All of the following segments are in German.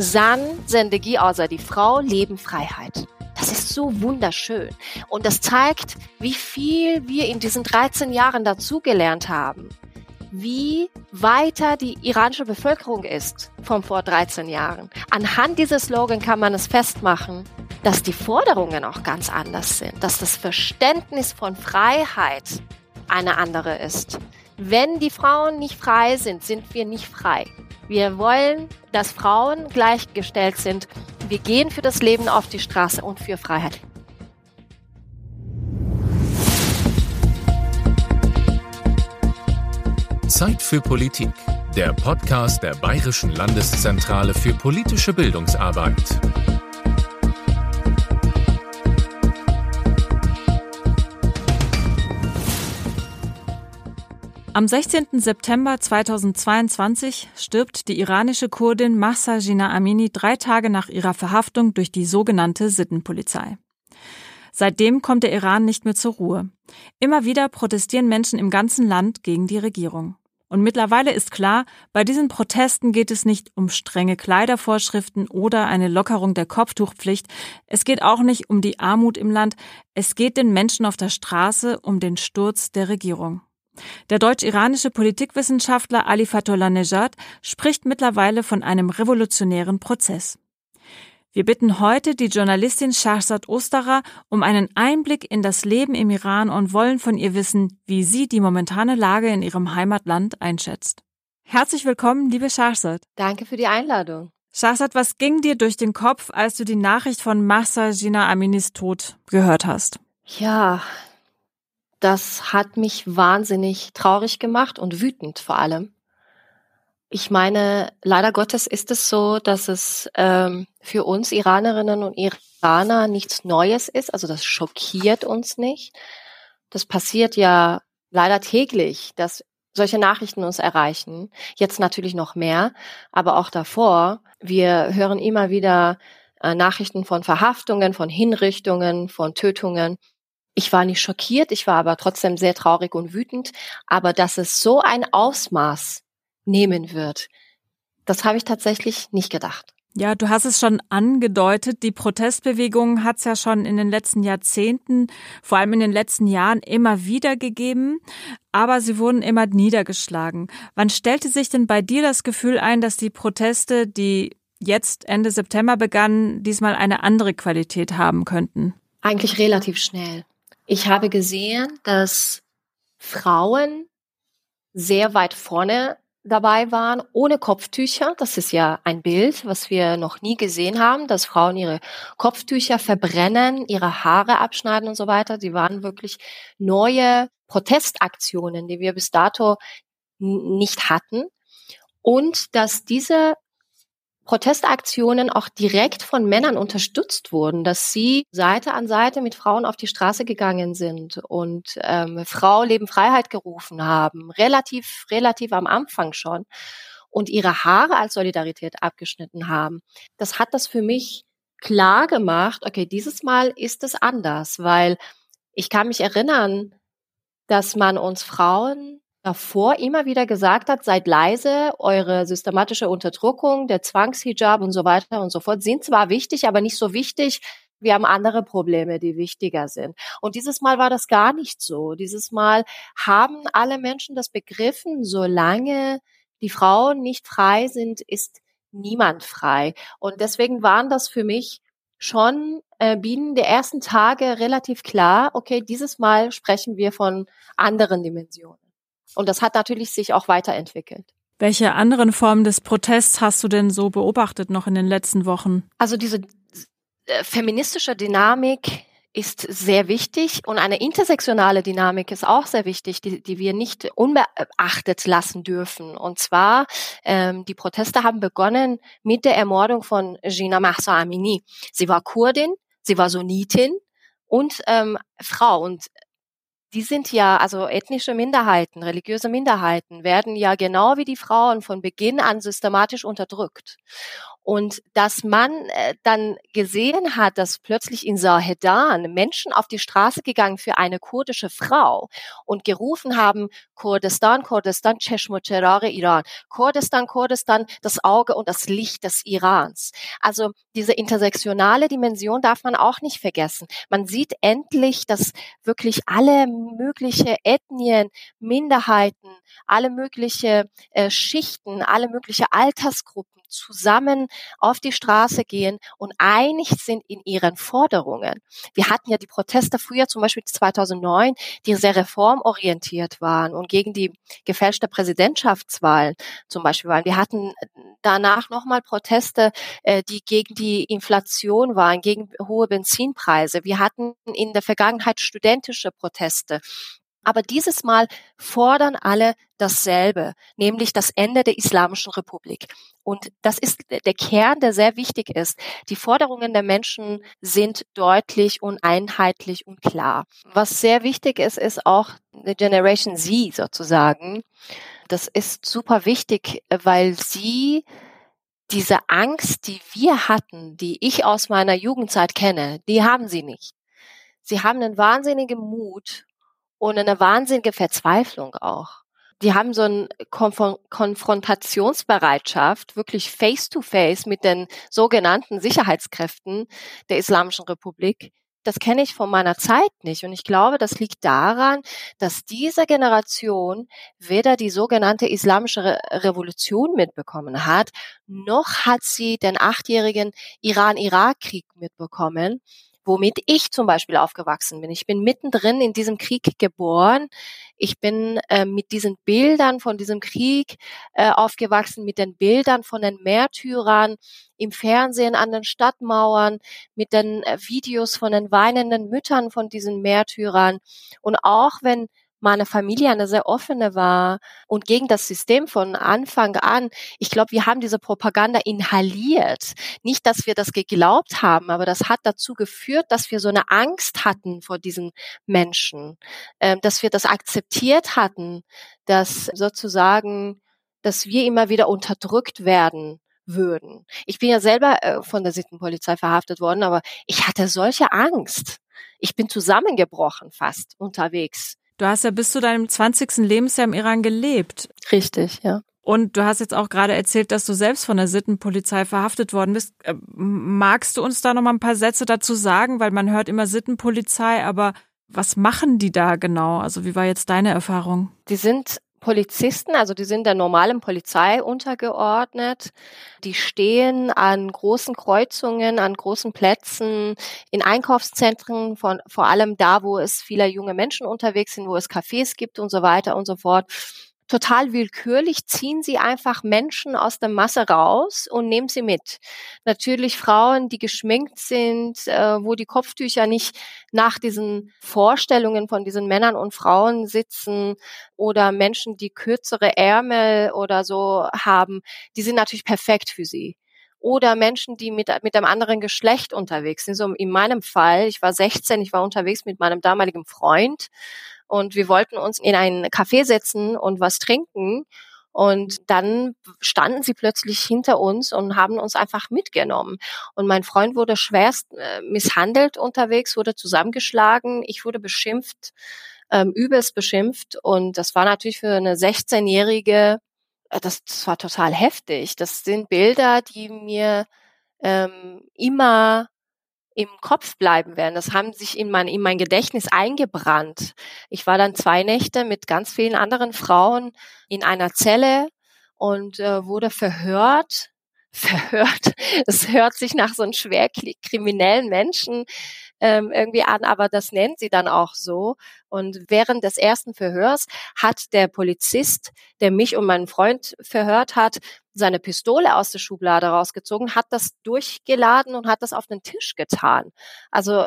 San Sendegi außer die Frau, Leben, Freiheit. Das ist so wunderschön. Und das zeigt, wie viel wir in diesen 13 Jahren dazugelernt haben. Wie weiter die iranische Bevölkerung ist von vor 13 Jahren. Anhand dieses Slogan kann man es festmachen, dass die Forderungen auch ganz anders sind, dass das Verständnis von Freiheit eine andere ist. Wenn die Frauen nicht frei sind, sind wir nicht frei. Wir wollen, dass Frauen gleichgestellt sind. Wir gehen für das Leben auf die Straße und für Freiheit. Zeit für Politik. Der Podcast der Bayerischen Landeszentrale für politische Bildungsarbeit. Am 16. September 2022 stirbt die iranische Kurdin Mahsa Jina Amini drei Tage nach ihrer Verhaftung durch die sogenannte Sittenpolizei. Seitdem kommt der Iran nicht mehr zur Ruhe. Immer wieder protestieren Menschen im ganzen Land gegen die Regierung. Und mittlerweile ist klar, bei diesen Protesten geht es nicht um strenge Kleidervorschriften oder eine Lockerung der Kopftuchpflicht. Es geht auch nicht um die Armut im Land. Es geht den Menschen auf der Straße um den Sturz der Regierung. Der deutsch-iranische Politikwissenschaftler Ali Fatullah Nejad spricht mittlerweile von einem revolutionären Prozess. Wir bitten heute die Journalistin Shahzad Osterer um einen Einblick in das Leben im Iran und wollen von ihr wissen, wie sie die momentane Lage in ihrem Heimatland einschätzt. Herzlich willkommen, liebe Shahzad. Danke für die Einladung. Shahzad, was ging dir durch den Kopf, als du die Nachricht von Mahsa Jina Aminis Tod gehört hast? Ja, das hat mich wahnsinnig traurig gemacht und wütend vor allem. Ich meine, leider Gottes ist es so, dass es ähm, für uns Iranerinnen und Iraner nichts Neues ist. Also das schockiert uns nicht. Das passiert ja leider täglich, dass solche Nachrichten uns erreichen. Jetzt natürlich noch mehr, aber auch davor. Wir hören immer wieder äh, Nachrichten von Verhaftungen, von Hinrichtungen, von Tötungen. Ich war nicht schockiert, ich war aber trotzdem sehr traurig und wütend. Aber dass es so ein Ausmaß nehmen wird, das habe ich tatsächlich nicht gedacht. Ja, du hast es schon angedeutet. Die Protestbewegung hat es ja schon in den letzten Jahrzehnten, vor allem in den letzten Jahren, immer wieder gegeben, aber sie wurden immer niedergeschlagen. Wann stellte sich denn bei dir das Gefühl ein, dass die Proteste, die jetzt Ende September begannen, diesmal eine andere Qualität haben könnten? Eigentlich relativ schnell. Ich habe gesehen, dass Frauen sehr weit vorne dabei waren, ohne Kopftücher. Das ist ja ein Bild, was wir noch nie gesehen haben, dass Frauen ihre Kopftücher verbrennen, ihre Haare abschneiden und so weiter. Sie waren wirklich neue Protestaktionen, die wir bis dato nicht hatten. Und dass diese Protestaktionen auch direkt von Männern unterstützt wurden, dass sie Seite an Seite mit Frauen auf die Straße gegangen sind und ähm, Frau Leben Freiheit gerufen haben, relativ, relativ am Anfang schon und ihre Haare als Solidarität abgeschnitten haben. Das hat das für mich klar gemacht, okay, dieses Mal ist es anders, weil ich kann mich erinnern, dass man uns Frauen davor immer wieder gesagt hat, seid leise, eure systematische Unterdrückung, der Zwangshijab und so weiter und so fort sind zwar wichtig, aber nicht so wichtig. Wir haben andere Probleme, die wichtiger sind. Und dieses Mal war das gar nicht so. Dieses Mal haben alle Menschen das begriffen, solange die Frauen nicht frei sind, ist niemand frei. Und deswegen waren das für mich schon äh, binnen der ersten Tage relativ klar, okay, dieses Mal sprechen wir von anderen Dimensionen. Und das hat natürlich sich auch weiterentwickelt. Welche anderen Formen des Protests hast du denn so beobachtet noch in den letzten Wochen? Also diese äh, feministische Dynamik ist sehr wichtig und eine intersektionale Dynamik ist auch sehr wichtig, die, die wir nicht unbeachtet lassen dürfen. Und zwar, ähm, die Proteste haben begonnen mit der Ermordung von Gina Mahsa Amini. Sie war Kurdin, sie war Sunnitin und ähm, Frau. Und die sind ja, also ethnische Minderheiten, religiöse Minderheiten werden ja genau wie die Frauen von Beginn an systematisch unterdrückt. Und dass man äh, dann gesehen hat, dass plötzlich in Sahedan Menschen auf die Straße gegangen für eine kurdische Frau und gerufen haben, Kurdistan, Kurdistan, Cheshmocherare Iran. Kurdistan, Kurdistan, das Auge und das Licht des Irans. Also diese intersektionale Dimension darf man auch nicht vergessen. Man sieht endlich, dass wirklich alle mögliche Ethnien, Minderheiten, alle mögliche äh, Schichten, alle mögliche Altersgruppen zusammen auf die Straße gehen und einig sind in ihren Forderungen. Wir hatten ja die Proteste früher, zum Beispiel 2009, die sehr reformorientiert waren und gegen die gefälschte Präsidentschaftswahlen zum Beispiel waren. Wir hatten danach nochmal Proteste, äh, die gegen die Inflation waren, gegen hohe Benzinpreise. Wir hatten in der Vergangenheit studentische Proteste. Aber dieses Mal fordern alle dasselbe, nämlich das Ende der Islamischen Republik. Und das ist der Kern, der sehr wichtig ist. Die Forderungen der Menschen sind deutlich und einheitlich und klar. Was sehr wichtig ist, ist auch eine Generation Z sozusagen. Das ist super wichtig, weil sie diese Angst, die wir hatten, die ich aus meiner Jugendzeit kenne, die haben sie nicht. Sie haben einen wahnsinnigen Mut und eine wahnsinnige Verzweiflung auch die haben so eine Konf Konfrontationsbereitschaft, wirklich face-to-face -face mit den sogenannten Sicherheitskräften der Islamischen Republik. Das kenne ich von meiner Zeit nicht. Und ich glaube, das liegt daran, dass diese Generation weder die sogenannte Islamische Re Revolution mitbekommen hat, noch hat sie den achtjährigen Iran-Irak-Krieg mitbekommen womit ich zum Beispiel aufgewachsen bin. Ich bin mittendrin in diesem Krieg geboren. Ich bin äh, mit diesen Bildern von diesem Krieg äh, aufgewachsen, mit den Bildern von den Märtyrern im Fernsehen an den Stadtmauern, mit den äh, Videos von den weinenden Müttern von diesen Märtyrern. Und auch wenn meine Familie eine sehr offene war und gegen das System von Anfang an. Ich glaube, wir haben diese Propaganda inhaliert. Nicht, dass wir das geglaubt haben, aber das hat dazu geführt, dass wir so eine Angst hatten vor diesen Menschen, äh, dass wir das akzeptiert hatten, dass sozusagen, dass wir immer wieder unterdrückt werden würden. Ich bin ja selber äh, von der Sittenpolizei verhaftet worden, aber ich hatte solche Angst. Ich bin zusammengebrochen fast unterwegs Du hast ja bis zu deinem 20. Lebensjahr im Iran gelebt. Richtig, ja. Und du hast jetzt auch gerade erzählt, dass du selbst von der Sittenpolizei verhaftet worden bist. Äh, magst du uns da noch mal ein paar Sätze dazu sagen? Weil man hört immer Sittenpolizei, aber was machen die da genau? Also wie war jetzt deine Erfahrung? Die sind Polizisten, also die sind der normalen Polizei untergeordnet. Die stehen an großen Kreuzungen, an großen Plätzen, in Einkaufszentren, von, vor allem da, wo es viele junge Menschen unterwegs sind, wo es Cafés gibt und so weiter und so fort total willkürlich ziehen sie einfach Menschen aus der Masse raus und nehmen sie mit. Natürlich Frauen, die geschminkt sind, äh, wo die Kopftücher nicht nach diesen Vorstellungen von diesen Männern und Frauen sitzen oder Menschen, die kürzere Ärmel oder so haben, die sind natürlich perfekt für sie oder Menschen, die mit, mit einem anderen Geschlecht unterwegs sind. So in meinem Fall, ich war 16, ich war unterwegs mit meinem damaligen Freund und wir wollten uns in ein Café setzen und was trinken. Und dann standen sie plötzlich hinter uns und haben uns einfach mitgenommen. Und mein Freund wurde schwerst äh, misshandelt unterwegs, wurde zusammengeschlagen. Ich wurde beschimpft, ähm, übelst beschimpft. Und das war natürlich für eine 16-jährige, äh, das, das war total heftig. Das sind Bilder, die mir ähm, immer im Kopf bleiben werden. Das haben sich in mein, in mein Gedächtnis eingebrannt. Ich war dann zwei Nächte mit ganz vielen anderen Frauen in einer Zelle und äh, wurde verhört. Verhört. Es hört sich nach so einem schwer kriminellen Menschen ähm, irgendwie an, aber das nennt sie dann auch so. Und während des ersten Verhörs hat der Polizist, der mich und meinen Freund verhört hat, seine Pistole aus der Schublade rausgezogen, hat das durchgeladen und hat das auf den Tisch getan. Also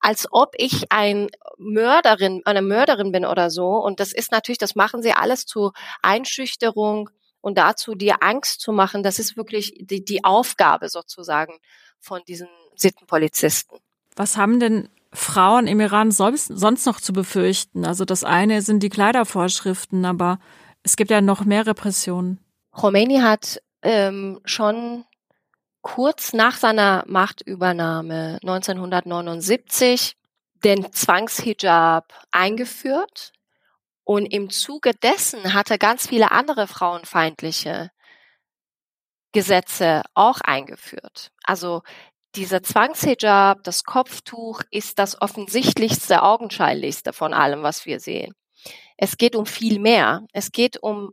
als ob ich ein Mörderin, eine Mörderin bin oder so. Und das ist natürlich, das machen sie alles zur Einschüchterung und dazu, dir Angst zu machen. Das ist wirklich die, die Aufgabe sozusagen von diesen Sittenpolizisten. Was haben denn Frauen im Iran sonst noch zu befürchten? Also das eine sind die Kleidervorschriften, aber es gibt ja noch mehr Repressionen. Khomeini hat ähm, schon kurz nach seiner Machtübernahme 1979 den Zwangshijab eingeführt und im Zuge dessen hat er ganz viele andere frauenfeindliche Gesetze auch eingeführt. Also dieser Zwangshijab, das Kopftuch ist das offensichtlichste, augenscheinlichste von allem, was wir sehen. Es geht um viel mehr. Es geht um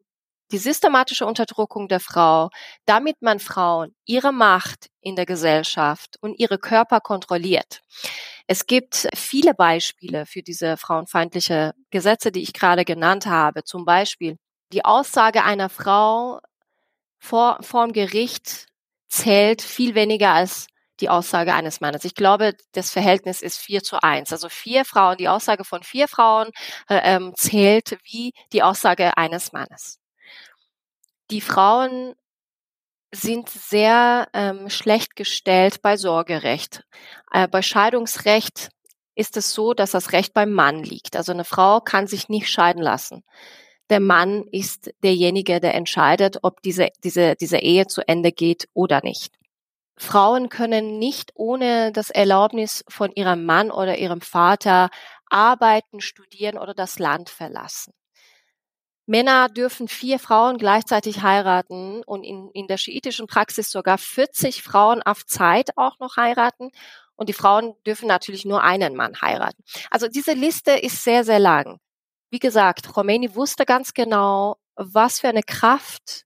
die systematische Unterdrückung der Frau, damit man Frauen ihre Macht in der Gesellschaft und ihre Körper kontrolliert. Es gibt viele Beispiele für diese frauenfeindliche Gesetze, die ich gerade genannt habe. Zum Beispiel die Aussage einer Frau vor, vorm Gericht zählt viel weniger als die Aussage eines Mannes. Ich glaube, das Verhältnis ist vier zu eins. Also vier Frauen, die Aussage von vier Frauen äh, ähm, zählt wie die Aussage eines Mannes. Die Frauen sind sehr ähm, schlecht gestellt bei Sorgerecht. Äh, bei Scheidungsrecht ist es so, dass das Recht beim Mann liegt. Also eine Frau kann sich nicht scheiden lassen. Der Mann ist derjenige, der entscheidet, ob diese, diese, diese Ehe zu Ende geht oder nicht. Frauen können nicht ohne das Erlaubnis von ihrem Mann oder ihrem Vater arbeiten, studieren oder das Land verlassen. Männer dürfen vier Frauen gleichzeitig heiraten und in, in der schiitischen Praxis sogar 40 Frauen auf Zeit auch noch heiraten. Und die Frauen dürfen natürlich nur einen Mann heiraten. Also diese Liste ist sehr, sehr lang. Wie gesagt, Khomeini wusste ganz genau, was für eine Kraft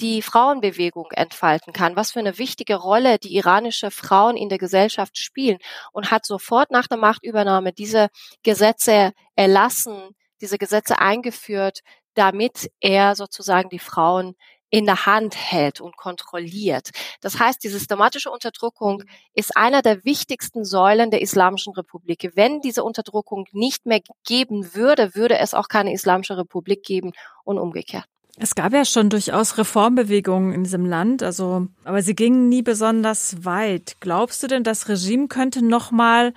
die Frauenbewegung entfalten kann, was für eine wichtige Rolle die iranische Frauen in der Gesellschaft spielen und hat sofort nach der Machtübernahme diese Gesetze erlassen, diese Gesetze eingeführt, damit er sozusagen die Frauen in der Hand hält und kontrolliert. Das heißt, die systematische Unterdrückung ist einer der wichtigsten Säulen der Islamischen Republik. Wenn diese Unterdrückung nicht mehr geben würde, würde es auch keine Islamische Republik geben und umgekehrt. Es gab ja schon durchaus Reformbewegungen in diesem Land, also, aber sie gingen nie besonders weit. Glaubst du denn, das Regime könnte nochmal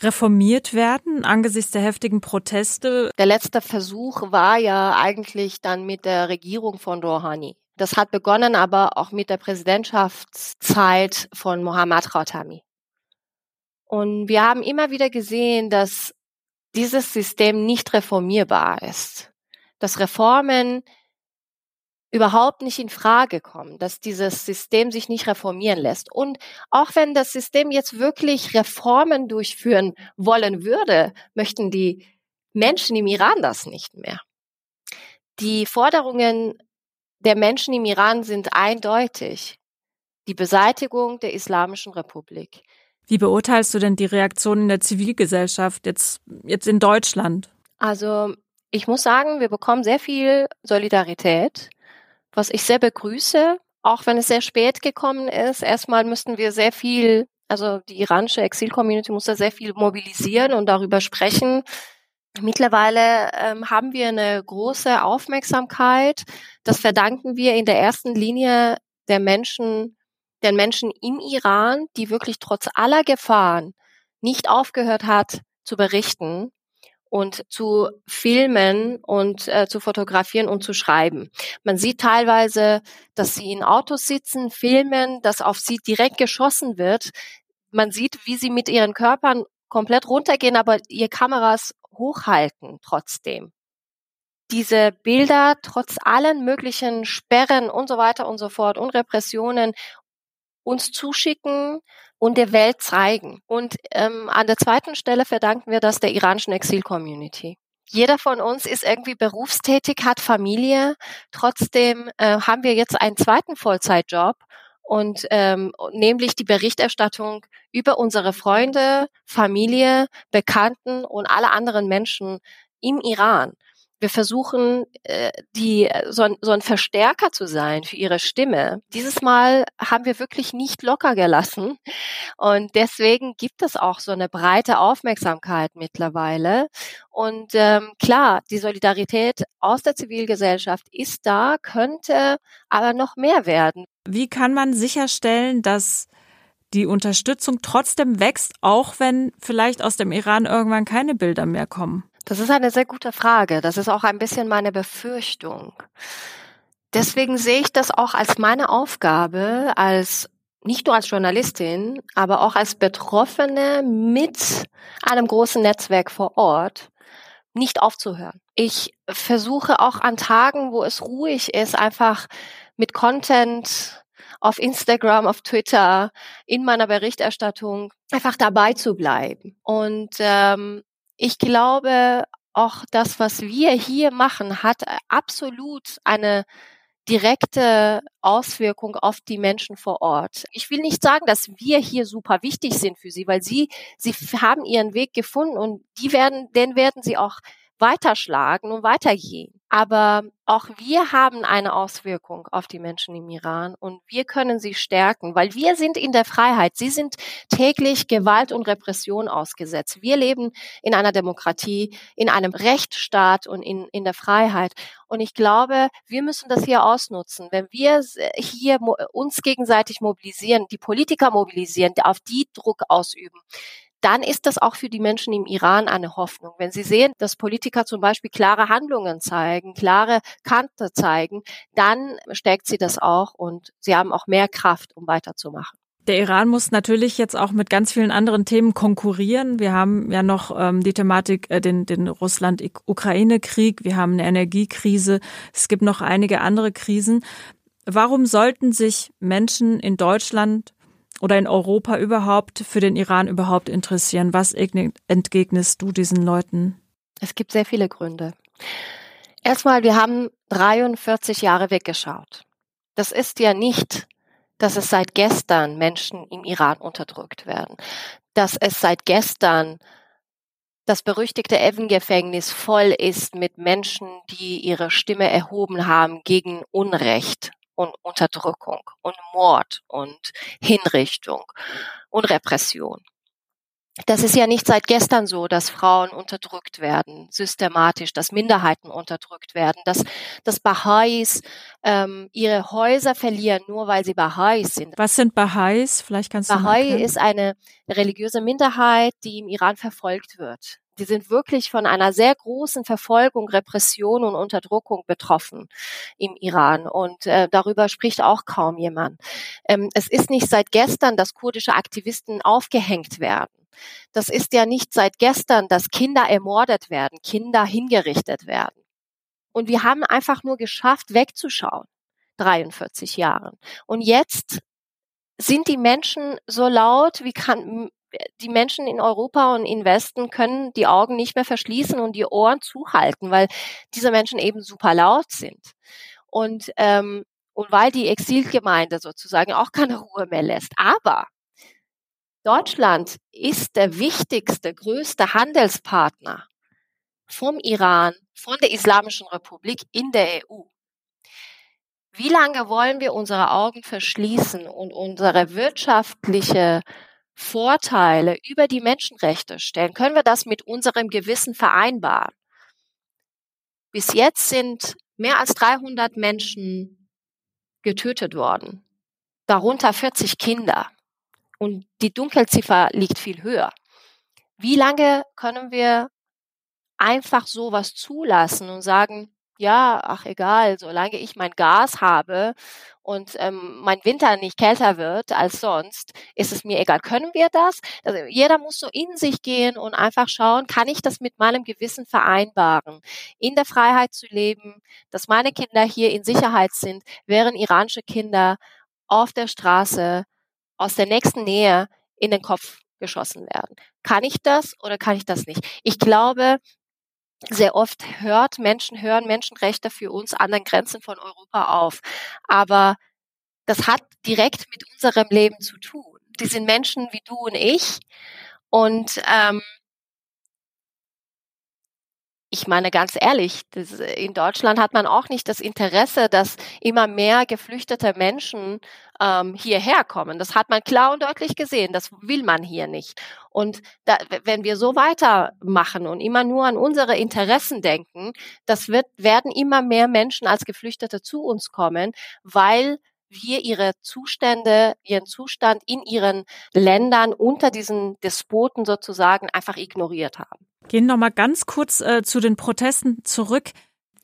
reformiert werden angesichts der heftigen Proteste? Der letzte Versuch war ja eigentlich dann mit der Regierung von Rouhani. Das hat begonnen aber auch mit der Präsidentschaftszeit von Mohammad Khatami. Und wir haben immer wieder gesehen, dass dieses System nicht reformierbar ist. Dass Reformen überhaupt nicht in Frage kommen, dass dieses System sich nicht reformieren lässt. Und auch wenn das System jetzt wirklich Reformen durchführen wollen würde, möchten die Menschen im Iran das nicht mehr. Die Forderungen der Menschen im Iran sind eindeutig. Die Beseitigung der Islamischen Republik. Wie beurteilst du denn die Reaktionen der Zivilgesellschaft jetzt, jetzt in Deutschland? Also, ich muss sagen, wir bekommen sehr viel Solidarität was ich sehr begrüße, auch wenn es sehr spät gekommen ist. Erstmal müssten wir sehr viel, also die iranische Exil-Community muss da sehr viel mobilisieren und darüber sprechen. Mittlerweile ähm, haben wir eine große Aufmerksamkeit. Das verdanken wir in der ersten Linie der Menschen, den Menschen im Iran, die wirklich trotz aller Gefahren nicht aufgehört hat zu berichten und zu filmen und äh, zu fotografieren und zu schreiben. Man sieht teilweise, dass sie in Autos sitzen, filmen, dass auf sie direkt geschossen wird. Man sieht, wie sie mit ihren Körpern komplett runtergehen, aber ihr Kameras hochhalten trotzdem. Diese Bilder trotz allen möglichen Sperren und so weiter und so fort und Repressionen uns zuschicken und der Welt zeigen. Und ähm, an der zweiten Stelle verdanken wir das der iranischen Exil-Community. Jeder von uns ist irgendwie berufstätig, hat Familie. Trotzdem äh, haben wir jetzt einen zweiten Vollzeitjob und ähm, nämlich die Berichterstattung über unsere Freunde, Familie, Bekannten und alle anderen Menschen im Iran wir versuchen, äh, die, so ein, so ein Verstärker zu sein für ihre Stimme. Dieses Mal haben wir wirklich nicht locker gelassen. Und deswegen gibt es auch so eine breite Aufmerksamkeit mittlerweile. Und ähm, klar, die Solidarität aus der Zivilgesellschaft ist da, könnte aber noch mehr werden. Wie kann man sicherstellen, dass die Unterstützung trotzdem wächst, auch wenn vielleicht aus dem Iran irgendwann keine Bilder mehr kommen? Das ist eine sehr gute Frage. Das ist auch ein bisschen meine Befürchtung. Deswegen sehe ich das auch als meine Aufgabe, als nicht nur als Journalistin, aber auch als Betroffene mit einem großen Netzwerk vor Ort, nicht aufzuhören. Ich versuche auch an Tagen, wo es ruhig ist, einfach mit Content auf Instagram, auf Twitter, in meiner Berichterstattung einfach dabei zu bleiben. Und ähm, ich glaube, auch das, was wir hier machen, hat absolut eine direkte Auswirkung auf die Menschen vor Ort. Ich will nicht sagen, dass wir hier super wichtig sind für sie, weil sie, sie haben ihren Weg gefunden und die werden, den werden sie auch weiterschlagen und weitergehen. Aber auch wir haben eine Auswirkung auf die Menschen im Iran und wir können sie stärken, weil wir sind in der Freiheit. Sie sind täglich Gewalt und Repression ausgesetzt. Wir leben in einer Demokratie, in einem Rechtsstaat und in, in der Freiheit. Und ich glaube, wir müssen das hier ausnutzen. Wenn wir hier uns gegenseitig mobilisieren, die Politiker mobilisieren, auf die Druck ausüben, dann ist das auch für die Menschen im Iran eine Hoffnung. Wenn sie sehen, dass Politiker zum Beispiel klare Handlungen zeigen, klare Kante zeigen, dann stärkt sie das auch und sie haben auch mehr Kraft, um weiterzumachen. Der Iran muss natürlich jetzt auch mit ganz vielen anderen Themen konkurrieren. Wir haben ja noch ähm, die Thematik, äh, den, den Russland-Ukraine-Krieg, wir haben eine Energiekrise, es gibt noch einige andere Krisen. Warum sollten sich Menschen in Deutschland oder in Europa überhaupt für den Iran überhaupt interessieren? Was entgegnest du diesen Leuten? Es gibt sehr viele Gründe. Erstmal, wir haben 43 Jahre weggeschaut. Das ist ja nicht, dass es seit gestern Menschen im Iran unterdrückt werden, dass es seit gestern das berüchtigte Evan-Gefängnis voll ist mit Menschen, die ihre Stimme erhoben haben gegen Unrecht und Unterdrückung und Mord und Hinrichtung und Repression. Das ist ja nicht seit gestern so, dass Frauen unterdrückt werden, systematisch, dass Minderheiten unterdrückt werden, dass, dass Baha'is ähm, ihre Häuser verlieren, nur weil sie Baha'is sind. Was sind Baha'is? Vielleicht kannst du Baha'i ist eine religiöse Minderheit, die im Iran verfolgt wird die sind wirklich von einer sehr großen Verfolgung, Repression und Unterdrückung betroffen im Iran. Und äh, darüber spricht auch kaum jemand. Ähm, es ist nicht seit gestern, dass kurdische Aktivisten aufgehängt werden. Das ist ja nicht seit gestern, dass Kinder ermordet werden, Kinder hingerichtet werden. Und wir haben einfach nur geschafft, wegzuschauen. 43 Jahren. Und jetzt sind die Menschen so laut, wie kann, die Menschen in Europa und im Westen können die Augen nicht mehr verschließen und die Ohren zuhalten, weil diese Menschen eben super laut sind. Und, ähm, und weil die Exilgemeinde sozusagen auch keine Ruhe mehr lässt. Aber Deutschland ist der wichtigste, größte Handelspartner vom Iran, von der Islamischen Republik in der EU. Wie lange wollen wir unsere Augen verschließen und unsere wirtschaftliche Vorteile über die Menschenrechte stellen, können wir das mit unserem Gewissen vereinbaren. Bis jetzt sind mehr als 300 Menschen getötet worden, darunter 40 Kinder. Und die Dunkelziffer liegt viel höher. Wie lange können wir einfach sowas zulassen und sagen, ja, ach egal, solange ich mein Gas habe und ähm, mein Winter nicht kälter wird als sonst, ist es mir egal. Können wir das? Also jeder muss so in sich gehen und einfach schauen, kann ich das mit meinem Gewissen vereinbaren, in der Freiheit zu leben, dass meine Kinder hier in Sicherheit sind, während iranische Kinder auf der Straße aus der nächsten Nähe in den Kopf geschossen werden. Kann ich das oder kann ich das nicht? Ich glaube, sehr oft hört, Menschen hören Menschenrechte für uns an den Grenzen von Europa auf. Aber das hat direkt mit unserem Leben zu tun. Die sind Menschen wie du und ich. Und ähm, ich meine ganz ehrlich, das, in Deutschland hat man auch nicht das Interesse, dass immer mehr geflüchtete Menschen ähm, hierher kommen. Das hat man klar und deutlich gesehen. Das will man hier nicht. Und da, wenn wir so weitermachen und immer nur an unsere Interessen denken, das wird, werden immer mehr Menschen als Geflüchtete zu uns kommen, weil wir ihre Zustände, ihren Zustand in ihren Ländern unter diesen Despoten sozusagen einfach ignoriert haben. Gehen noch mal ganz kurz äh, zu den Protesten zurück.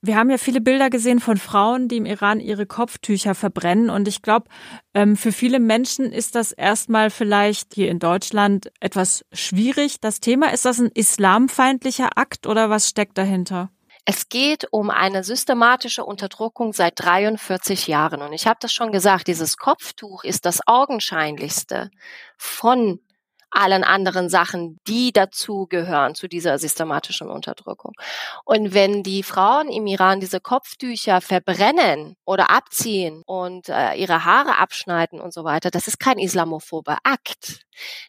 Wir haben ja viele Bilder gesehen von Frauen, die im Iran ihre Kopftücher verbrennen. Und ich glaube, ähm, für viele Menschen ist das erstmal vielleicht hier in Deutschland etwas schwierig. Das Thema, ist das ein islamfeindlicher Akt oder was steckt dahinter? Es geht um eine systematische Unterdrückung seit 43 Jahren. Und ich habe das schon gesagt, dieses Kopftuch ist das augenscheinlichste von allen anderen Sachen, die dazu gehören, zu dieser systematischen Unterdrückung. Und wenn die Frauen im Iran diese Kopftücher verbrennen oder abziehen und äh, ihre Haare abschneiden und so weiter, das ist kein islamophober Akt.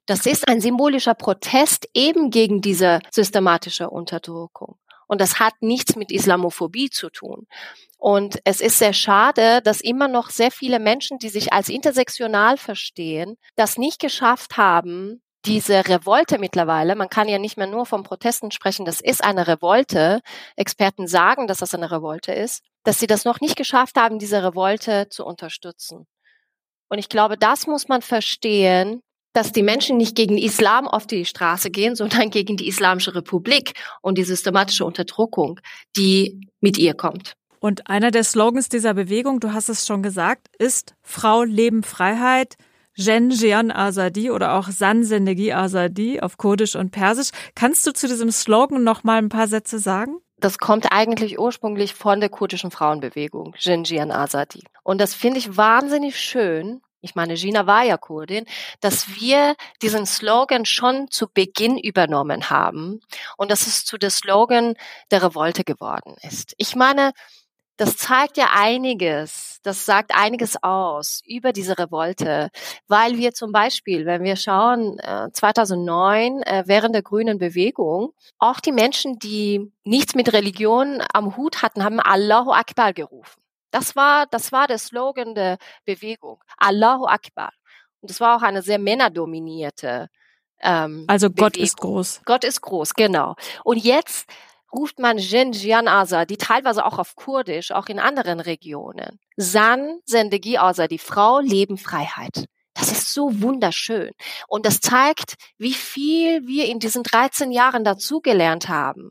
Das ist ein symbolischer Protest eben gegen diese systematische Unterdrückung. Und das hat nichts mit Islamophobie zu tun. Und es ist sehr schade, dass immer noch sehr viele Menschen, die sich als intersektional verstehen, das nicht geschafft haben, diese Revolte mittlerweile, man kann ja nicht mehr nur von Protesten sprechen, das ist eine Revolte. Experten sagen, dass das eine Revolte ist, dass sie das noch nicht geschafft haben, diese Revolte zu unterstützen. Und ich glaube, das muss man verstehen, dass die Menschen nicht gegen Islam auf die Straße gehen, sondern gegen die Islamische Republik und die systematische Unterdrückung, die mit ihr kommt. Und einer der Slogans dieser Bewegung, du hast es schon gesagt, ist Frau, Leben, Freiheit. Jen Jian Azadi oder auch San Zendegi Azadi auf Kurdisch und Persisch. Kannst du zu diesem Slogan noch mal ein paar Sätze sagen? Das kommt eigentlich ursprünglich von der kurdischen Frauenbewegung, Jen Jian Azadi. Und das finde ich wahnsinnig schön. Ich meine, Gina war ja Kurdin, dass wir diesen Slogan schon zu Beginn übernommen haben und dass es zu der Slogan der Revolte geworden ist. Ich meine, das zeigt ja einiges, das sagt einiges aus über diese Revolte, weil wir zum Beispiel, wenn wir schauen, 2009 äh, äh, während der grünen Bewegung, auch die Menschen, die nichts mit Religion am Hut hatten, haben Allahu Akbar gerufen. Das war, das war der Slogan der Bewegung. Allahu Akbar. Und das war auch eine sehr männerdominierte ähm, also Gott Bewegung. ist groß. Gott ist groß, genau. Und jetzt ruft man Jin Jian Asa, die teilweise auch auf Kurdisch, auch in anderen Regionen. San Sendegi Asa, die Frau, Leben, Freiheit. Das ist so wunderschön. Und das zeigt, wie viel wir in diesen 13 Jahren dazugelernt haben.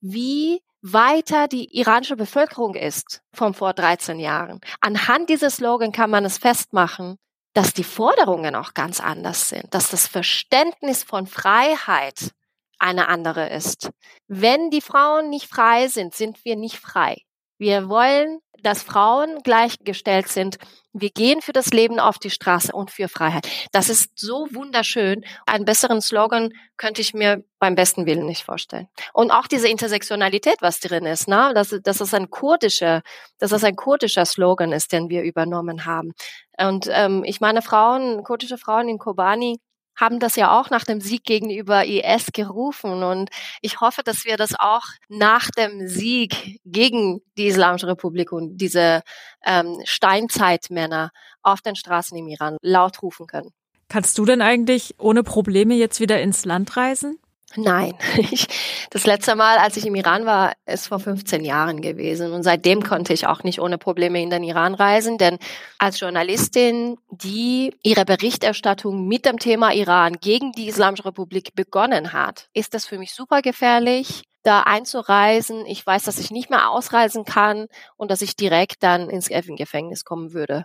Wie weiter die iranische Bevölkerung ist von vor 13 Jahren. Anhand dieses Slogan kann man es festmachen, dass die Forderungen auch ganz anders sind, dass das Verständnis von Freiheit eine andere ist. Wenn die Frauen nicht frei sind, sind wir nicht frei. Wir wollen, dass Frauen gleichgestellt sind. Wir gehen für das Leben auf die Straße und für Freiheit. Das ist so wunderschön. Einen besseren Slogan könnte ich mir beim besten Willen nicht vorstellen. Und auch diese Intersektionalität, was drin ist, ne? dass, dass es ein kurdischer, dass es ein kurdischer Slogan ist, den wir übernommen haben. Und ähm, ich meine, Frauen, kurdische Frauen in Kobani, haben das ja auch nach dem Sieg gegenüber IS gerufen. Und ich hoffe, dass wir das auch nach dem Sieg gegen die Islamische Republik und diese ähm, Steinzeitmänner auf den Straßen im Iran laut rufen können. Kannst du denn eigentlich ohne Probleme jetzt wieder ins Land reisen? Nein, ich, das letzte Mal, als ich im Iran war, ist vor 15 Jahren gewesen. Und seitdem konnte ich auch nicht ohne Probleme in den Iran reisen, denn als Journalistin, die ihre Berichterstattung mit dem Thema Iran gegen die Islamische Republik begonnen hat, ist das für mich super gefährlich da einzureisen. Ich weiß, dass ich nicht mehr ausreisen kann und dass ich direkt dann ins Gefängnis kommen würde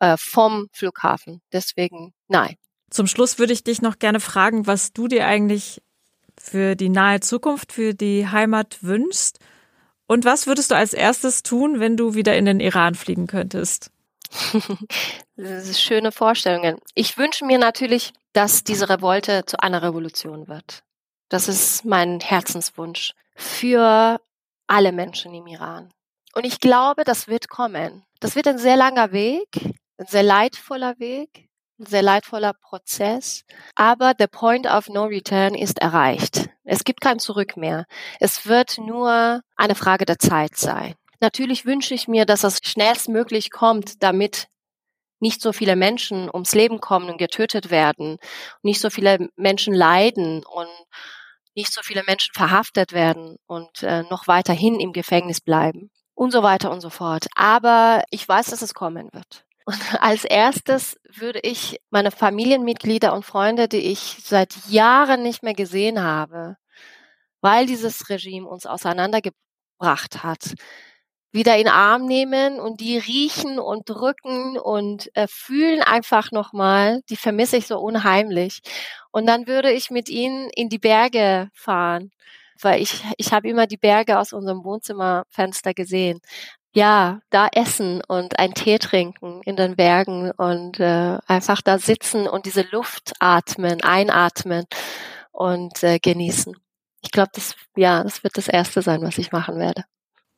äh, vom Flughafen. Deswegen nein. Zum Schluss würde ich dich noch gerne fragen, was du dir eigentlich für die nahe Zukunft, für die Heimat wünschst? Und was würdest du als erstes tun, wenn du wieder in den Iran fliegen könntest? schöne Vorstellungen. Ich wünsche mir natürlich, dass diese Revolte zu einer Revolution wird. Das ist mein Herzenswunsch für alle Menschen im Iran. Und ich glaube, das wird kommen. Das wird ein sehr langer Weg, ein sehr leidvoller Weg sehr leidvoller Prozess, aber der Point of No Return ist erreicht. Es gibt kein Zurück mehr. Es wird nur eine Frage der Zeit sein. Natürlich wünsche ich mir, dass es schnellstmöglich kommt, damit nicht so viele Menschen ums Leben kommen und getötet werden, nicht so viele Menschen leiden und nicht so viele Menschen verhaftet werden und äh, noch weiterhin im Gefängnis bleiben und so weiter und so fort. Aber ich weiß, dass es kommen wird. Und als erstes würde ich meine Familienmitglieder und Freunde, die ich seit Jahren nicht mehr gesehen habe, weil dieses Regime uns auseinandergebracht hat, wieder in Arm nehmen und die riechen und drücken und äh, fühlen einfach nochmal, die vermisse ich so unheimlich. Und dann würde ich mit ihnen in die Berge fahren, weil ich, ich habe immer die Berge aus unserem Wohnzimmerfenster gesehen. Ja, da essen und einen Tee trinken in den Bergen und äh, einfach da sitzen und diese Luft atmen, einatmen und äh, genießen. Ich glaube, das, ja, das wird das Erste sein, was ich machen werde.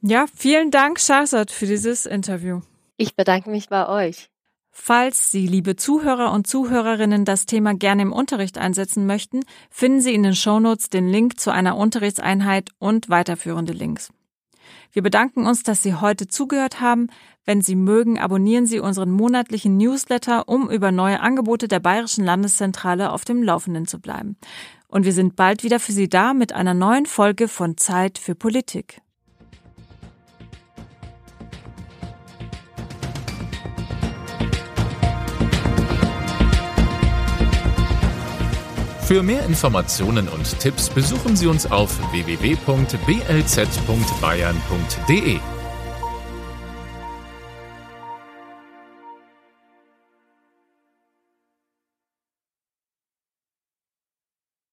Ja, vielen Dank, Shahzad, für dieses Interview. Ich bedanke mich bei euch. Falls Sie, liebe Zuhörer und Zuhörerinnen, das Thema gerne im Unterricht einsetzen möchten, finden Sie in den Shownotes den Link zu einer Unterrichtseinheit und weiterführende Links. Wir bedanken uns, dass Sie heute zugehört haben. Wenn Sie mögen, abonnieren Sie unseren monatlichen Newsletter, um über neue Angebote der Bayerischen Landeszentrale auf dem Laufenden zu bleiben. Und wir sind bald wieder für Sie da mit einer neuen Folge von Zeit für Politik. Für mehr Informationen und Tipps besuchen Sie uns auf www.blz.bayern.de.